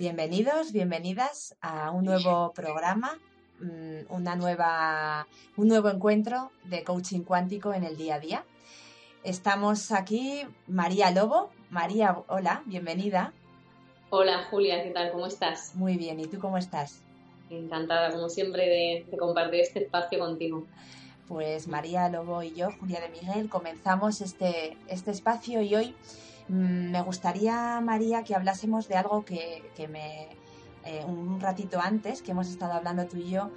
Bienvenidos, bienvenidas a un nuevo programa, mm, una nueva, un nuevo encuentro de coaching cuántico en el día a día. Estamos aquí, María Lobo. María, hola, bienvenida. Hola Julia, ¿qué tal? ¿Cómo estás? Muy bien, ¿y tú cómo estás? Encantada, como siempre, de, de compartir este espacio contigo. Pues María Lobo y yo, Julia de Miguel, comenzamos este, este espacio y hoy me gustaría, María, que hablásemos de algo que, que me... eh, un ratito antes, que hemos estado hablando tú y yo,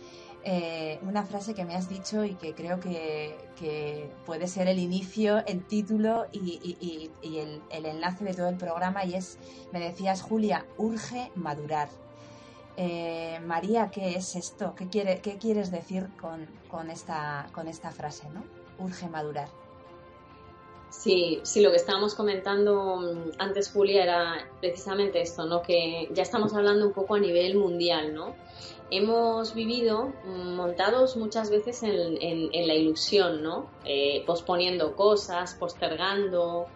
eh, una frase que me has dicho y que creo que, que puede ser el inicio, el título y- y el, el enlace de todo el programa y es, me decías, Julia, urge madurar. Eh, María, ¿qué es esto? ¿Qué, quiere, qué quieres decir con, con esta, con esta frase, no? Urge madurar. Sí, sí, lo que estábamos comentando mm, antes, Julia, era precisamente esto, ¿no? Que ya estamos hablando un poco a nivel mundial, ¿no? Hemos vivido mm, montados muchas veces en, en- en la ilusión, ¿no? Eh, posponiendo cosas, postergando.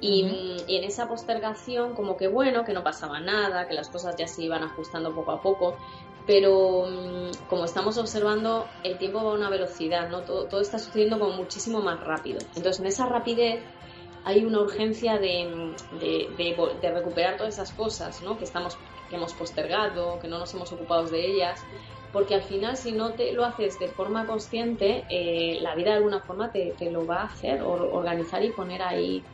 Y, mm, y en esa postergación, como que bueno, que no pasaba nada, que las cosas ya se iban ajustando poco a poco, pero mm, como estamos observando, el tiempo va a una velocidad, ¿no? Todo, está sucediendo como muchísimo más rápido. Entonces, en esa rapidez hay una urgencia de, de recuperar todas esas cosas, ¿no? Que, estamos, que hemos postergado, que no nos hemos ocupado de ellas, porque al final, si no te lo haces de forma consciente, eh, la vida de alguna forma te, te lo va a hacer, or- organizar y poner ahí,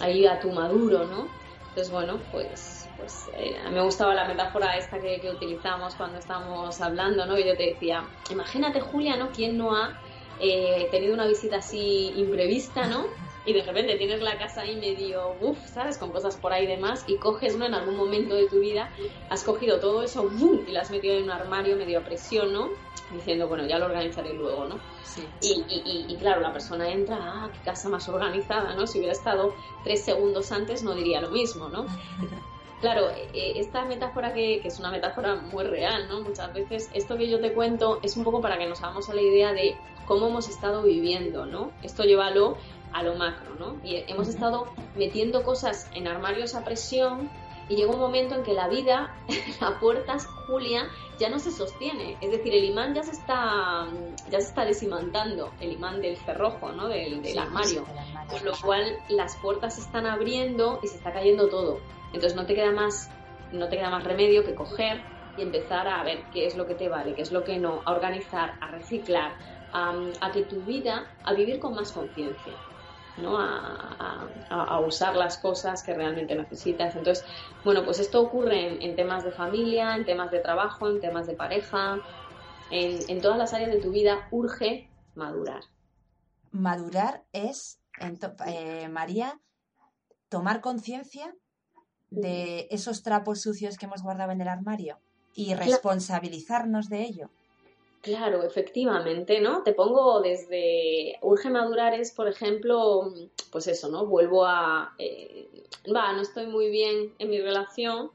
ahí a tu maduro, ¿no? Entonces, bueno, pues, pues eh, me gustaba la metáfora esta que, que utilizamos cuando estábamos hablando, ¿no? Y yo te decía, imagínate, Julia, ¿no? ¿Quién no ha eh, tenido una visita así imprevista, ¿no? Y de repente tienes la casa ahí medio, uff, ¿sabes? Con cosas por ahí demás, y coges, ¿no? En algún momento de tu vida, has cogido todo eso. Y lo has metido en un armario medio a presión, ¿no? Diciendo, bueno, ya lo organizaré luego, ¿no? Sí. Y, y- y- y claro, la persona entra, ah, qué casa más organizada, ¿no? Si hubiera estado tres segundos antes no diría lo mismo, ¿no? Claro, eh, esta metáfora que, que es una metáfora muy real, ¿no? Muchas veces esto que yo te cuento es un poco para que nos hagamos a la idea de cómo hemos estado viviendo, ¿no? Esto llévalo a lo macro, ¿no? Y hemos estado metiendo cosas en armarios a presión y llega un momento en que la vida, la puerta, Julia, ya no se sostiene. Es decir, el imán ya se está, ya se está desimantando, el imán del cerrojo, ¿no? Del, del Sí, armario. del armario. Con lo cual las puertas se están abriendo y se está cayendo todo. Entonces no te queda más, no te queda más remedio que coger y empezar a ver qué es lo que te vale, qué es lo que no, a organizar, a reciclar, a, a que tu vida, a vivir con más conciencia. ¿No? A, a- a usar las cosas que realmente necesitas. Entonces, bueno, pues esto ocurre en, en temas de familia, en temas de trabajo, en temas de pareja, en, en todas las áreas de tu vida urge madurar. Madurar es, eh, María, tomar conciencia de esos trapos sucios que hemos guardado en el armario y responsabilizarnos de ello. Claro, efectivamente, ¿no? Te pongo desde urge madurar es, por ejemplo, pues eso, ¿no? Vuelvo a, eh, va, no estoy muy bien en mi relación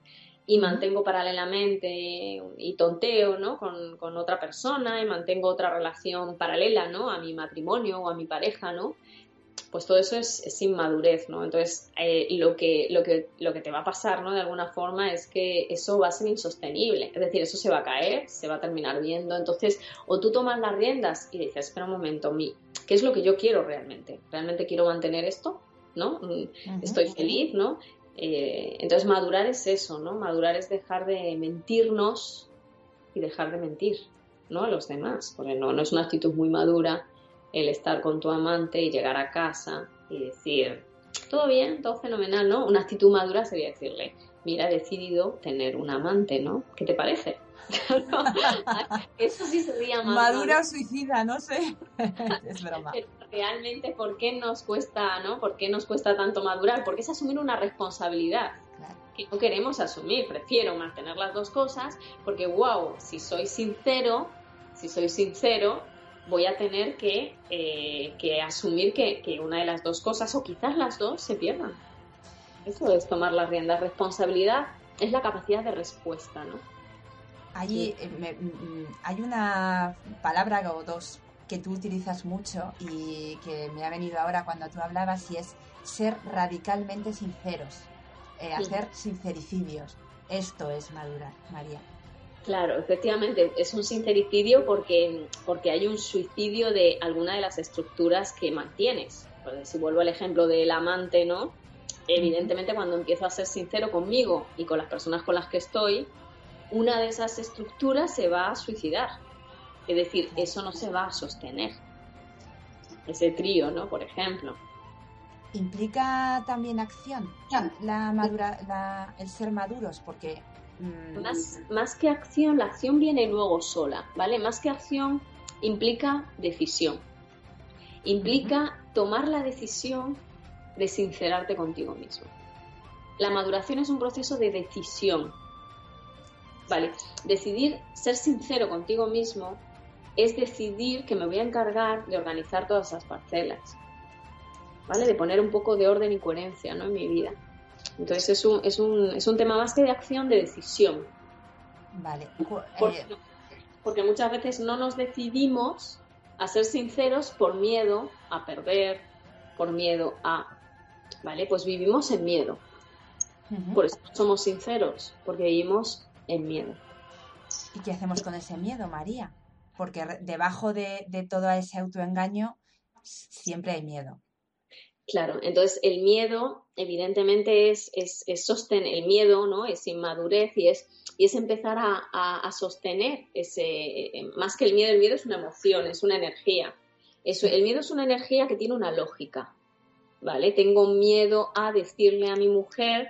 y mantengo paralelamente y tonteo, ¿no? Con, con otra persona y mantengo otra relación paralela, ¿no? A mi matrimonio o a mi pareja, ¿no? Pues todo eso es, es inmadurez, ¿no? Entonces, eh, lo, que, lo, que, lo que te va a pasar, ¿no? De alguna forma es que eso va a ser insostenible. Es decir, eso se va a caer, se va a terminar viendo. Entonces, o tú tomas las riendas y dices, espera un momento, mi, ¿qué es lo que yo quiero realmente? ¿Realmente quiero mantener esto? ¿No? Mm. Estoy feliz, ¿no? Eh, entonces, madurar es eso, ¿no? Madurar es dejar de mentirnos y dejar de mentir, ¿no? A los demás, porque no, no es una actitud muy madura el estar con tu amante y llegar a casa y decir, todo bien, todo fenomenal, ¿no? Una actitud madura sería decirle, mira, he decidido tener un amante, ¿no? ¿Qué te parece? Eso sí sería más Madura o suicida, no sé. es broma. Pero realmente, ¿por qué nos cuesta, no? ¿Por qué nos cuesta tanto madurar? Porque es asumir una responsabilidad. Claro. que no queremos asumir. Prefiero mantener las dos cosas porque, wow, si soy sincero, si soy sincero, voy a tener que, eh, que asumir que, que, una de las dos cosas, o quizás las dos, se pierdan. Eso es tomar la rienda. Responsabilidad es la capacidad de respuesta, ¿no? Allí eh, mm, hay una palabra o dos que tú utilizas mucho y que me ha venido ahora cuando tú hablabas y es ser radicalmente sinceros, eh, hacer sincericidios. Esto es madurar, María. Claro, efectivamente, es un sincericidio porque, porque hay un suicidio de alguna de las estructuras que mantienes. Pues, si vuelvo al ejemplo del amante, ¿no? Evidentemente, cuando empiezo a ser sincero conmigo y con las personas con las que estoy, una de esas estructuras se va a suicidar. Es decir, eso no se va a sostener. Ese trío, ¿no? Por ejemplo. ¿Implica también acción? La madura, el ser maduros, porque... Mm, más, más que acción, la acción viene luego sola, ¿vale? Más que acción implica decisión. Implica tomar la decisión de sincerarte contigo mismo. La maduración es un proceso de decisión. Vale, decidir ser sincero contigo mismo es decidir que me voy a encargar de organizar todas esas parcelas. ¿Vale? De poner un poco de orden y coherencia ¿no? en mi vida. Entonces es un, es un, es un tema más que de acción, de decisión. Vale. Porque, porque muchas veces no nos decidimos a ser sinceros por miedo a perder, por miedo a ¿vale? Pues vivimos en miedo. Por eso somos sinceros, porque vivimos en miedo. ¿Y qué hacemos con ese miedo, María? Porque debajo de, todo ese autoengaño siempre hay miedo. Claro, entonces el miedo, evidentemente, es, es, sostener, el miedo, ¿no? Es inmadurez y es, y es empezar a, sostener ese, más que el miedo, el miedo es una emoción, es una energía. Eso, el miedo es una energía que tiene una lógica. ¿vale? Tengo miedo a decirle a mi mujer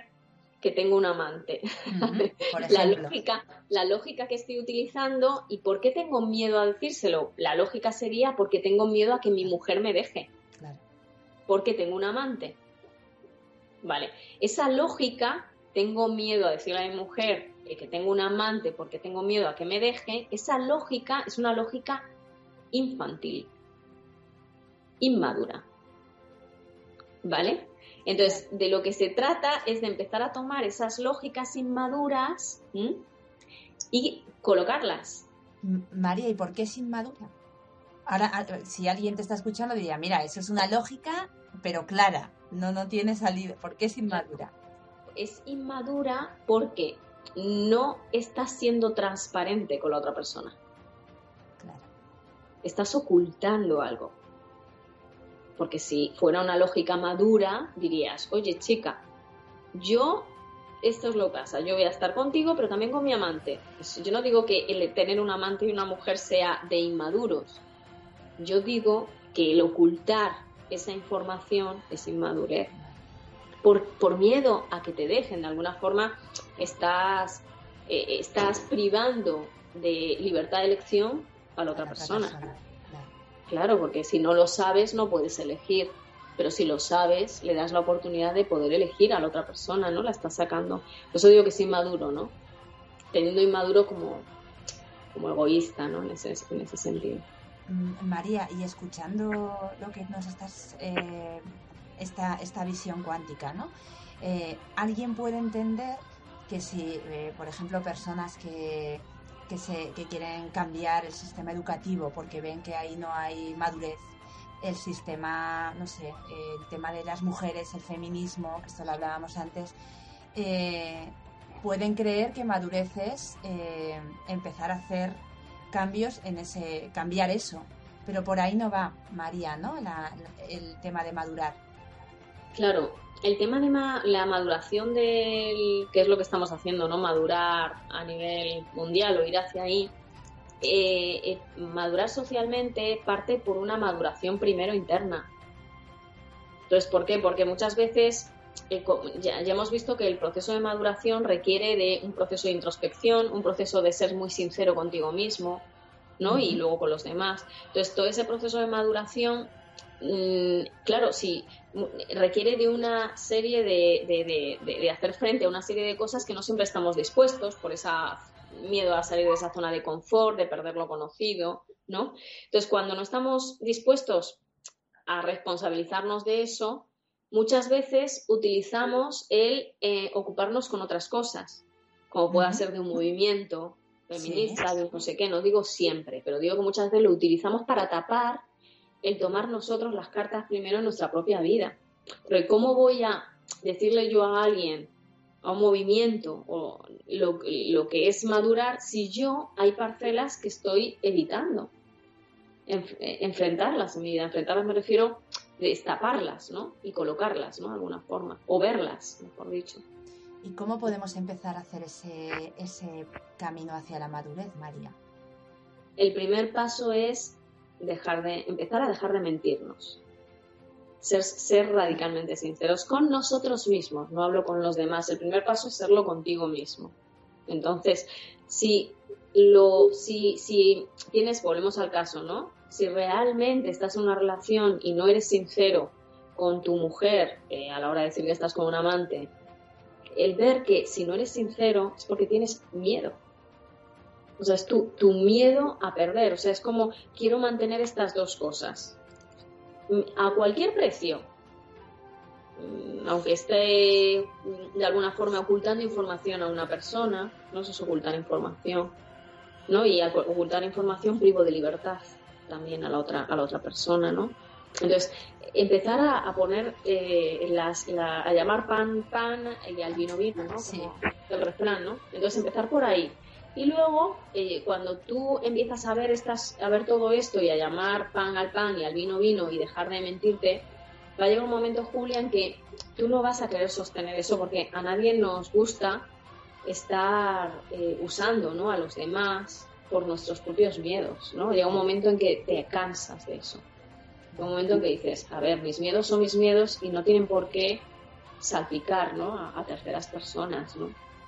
que tengo un amante. la, lógica, la lógica que estoy utilizando y por qué tengo miedo a decírselo. La lógica sería porque tengo miedo a que mi mujer me deje. Porque tengo un amante. Vale, esa lógica, tengo miedo a decirle a mi mujer que tengo un amante porque tengo miedo a que me deje, esa lógica es una lógica infantil, inmadura. ¿vale? Entonces, de lo que se trata es de empezar a tomar esas lógicas inmaduras y colocarlas. María, ¿y por qué es inmadura? Ahora, si alguien te está escuchando, diría, mira, eso es una lógica, pero clara, no, no tiene salida. ¿Por qué es inmadura? Es inmadura porque no estás siendo transparente con la otra persona. Claro. Estás ocultando algo. Porque si fuera una lógica madura, dirías, oye chica, yo, esto es lo que pasa, yo voy a estar contigo, pero también con mi amante. Pues yo no digo que el tener un amante y una mujer sea de inmaduros. Yo digo que el ocultar esa información es inmadurez. Por, por miedo a que te dejen, de alguna forma estás, eh, estás privando de libertad de elección a la otra persona. Claro, porque si no lo sabes no puedes elegir, pero si lo sabes le das la oportunidad de poder elegir a la otra persona, ¿no? La estás sacando. Por eso digo que es inmaduro, ¿no? Teniendo inmaduro como, como egoísta, ¿no? En ese, en ese sentido. Mm, María, y escuchando lo que nos estás, eh, esta, esta visión cuántica, ¿no? Eh, ¿Alguien puede entender que si, eh, por ejemplo, personas que que, se, que quieren cambiar el sistema educativo porque ven que ahí no hay madurez. El sistema, no sé, el tema de las mujeres, el feminismo, que esto lo hablábamos antes, pueden creer que madurez es empezar a hacer cambios en ese, cambiar eso. Pero por ahí no va, María, ¿no? el tema de madurar. Claro, el tema de la maduración del, que es lo que estamos haciendo, ¿no? Madurar a nivel mundial o ir hacia ahí, eh, eh, madurar socialmente parte por una maduración primero interna. Entonces, ¿por qué? Porque muchas veces eh, ya, hemos visto que el proceso de maduración requiere de un proceso de introspección, un proceso de ser muy sincero contigo mismo, ¿no? Y luego con los demás. Entonces, todo ese proceso de maduración mm, claro, sí, requiere de una serie de, de, de, hacer frente a una serie de cosas que no siempre estamos dispuestos por ese miedo a salir de esa zona de confort, de perder lo conocido, ¿no? Entonces, cuando no estamos dispuestos a responsabilizarnos de eso, muchas veces utilizamos el eh, ocuparnos con otras cosas, como pueda ser de un movimiento feminista, de un no sé qué, no digo siempre, pero digo que muchas veces lo utilizamos para tapar el tomar nosotros las cartas primero en nuestra propia vida. Pero ¿cómo voy a decirle yo a alguien, a un movimiento, o lo, lo que es madurar, si yo hay parcelas que estoy evitando? enfrentarlas en mi vida. Enfrentarlas me refiero destaparlas, ¿no? Y colocarlas, ¿no? De alguna forma. O verlas, mejor dicho. ¿Y cómo podemos empezar a hacer ese, ese camino hacia la madurez, María? El primer paso es dejar de, empezar a dejar de mentirnos. Ser, ser radicalmente sinceros con nosotros mismos, no hablo con los demás. El primer paso es serlo contigo mismo. Entonces, si lo, si, si tienes, volvemos al caso, ¿no? Si realmente estás en una relación y no eres sincero con tu mujer eh, a la hora de decir que estás con un amante, el ver que si no eres sincero es porque tienes miedo. O sea, es tu, tu miedo a perder. O sea, es como quiero mantener estas dos cosas. A cualquier precio. Mm, aunque esté de alguna forma ocultando información a una persona, no eso es ocultar información ¿no? Y ocultar información privo de libertad también a la otra, a la otra persona, ¿no? Entonces, empezar a, poner eh, las, a llamar pan, pan y al vino, vino, ¿no? el refrán, ¿no? Entonces, empezar por ahí. Y luego, eh, cuando tú empiezas a ver, estas, a ver todo esto y a llamar pan al pan y al vino, vino y dejar de mentirte, va a llegar un momento, Julia, en que tú no vas a querer sostener eso porque a nadie nos gusta estar eh, usando ¿no? a los demás por nuestros propios miedos. ¿no? Llega un momento en que te cansas de eso. Llega un momento en que dices, a ver, mis miedos son mis miedos y no tienen por qué salpicar ¿no? a, terceras personas. ¿no?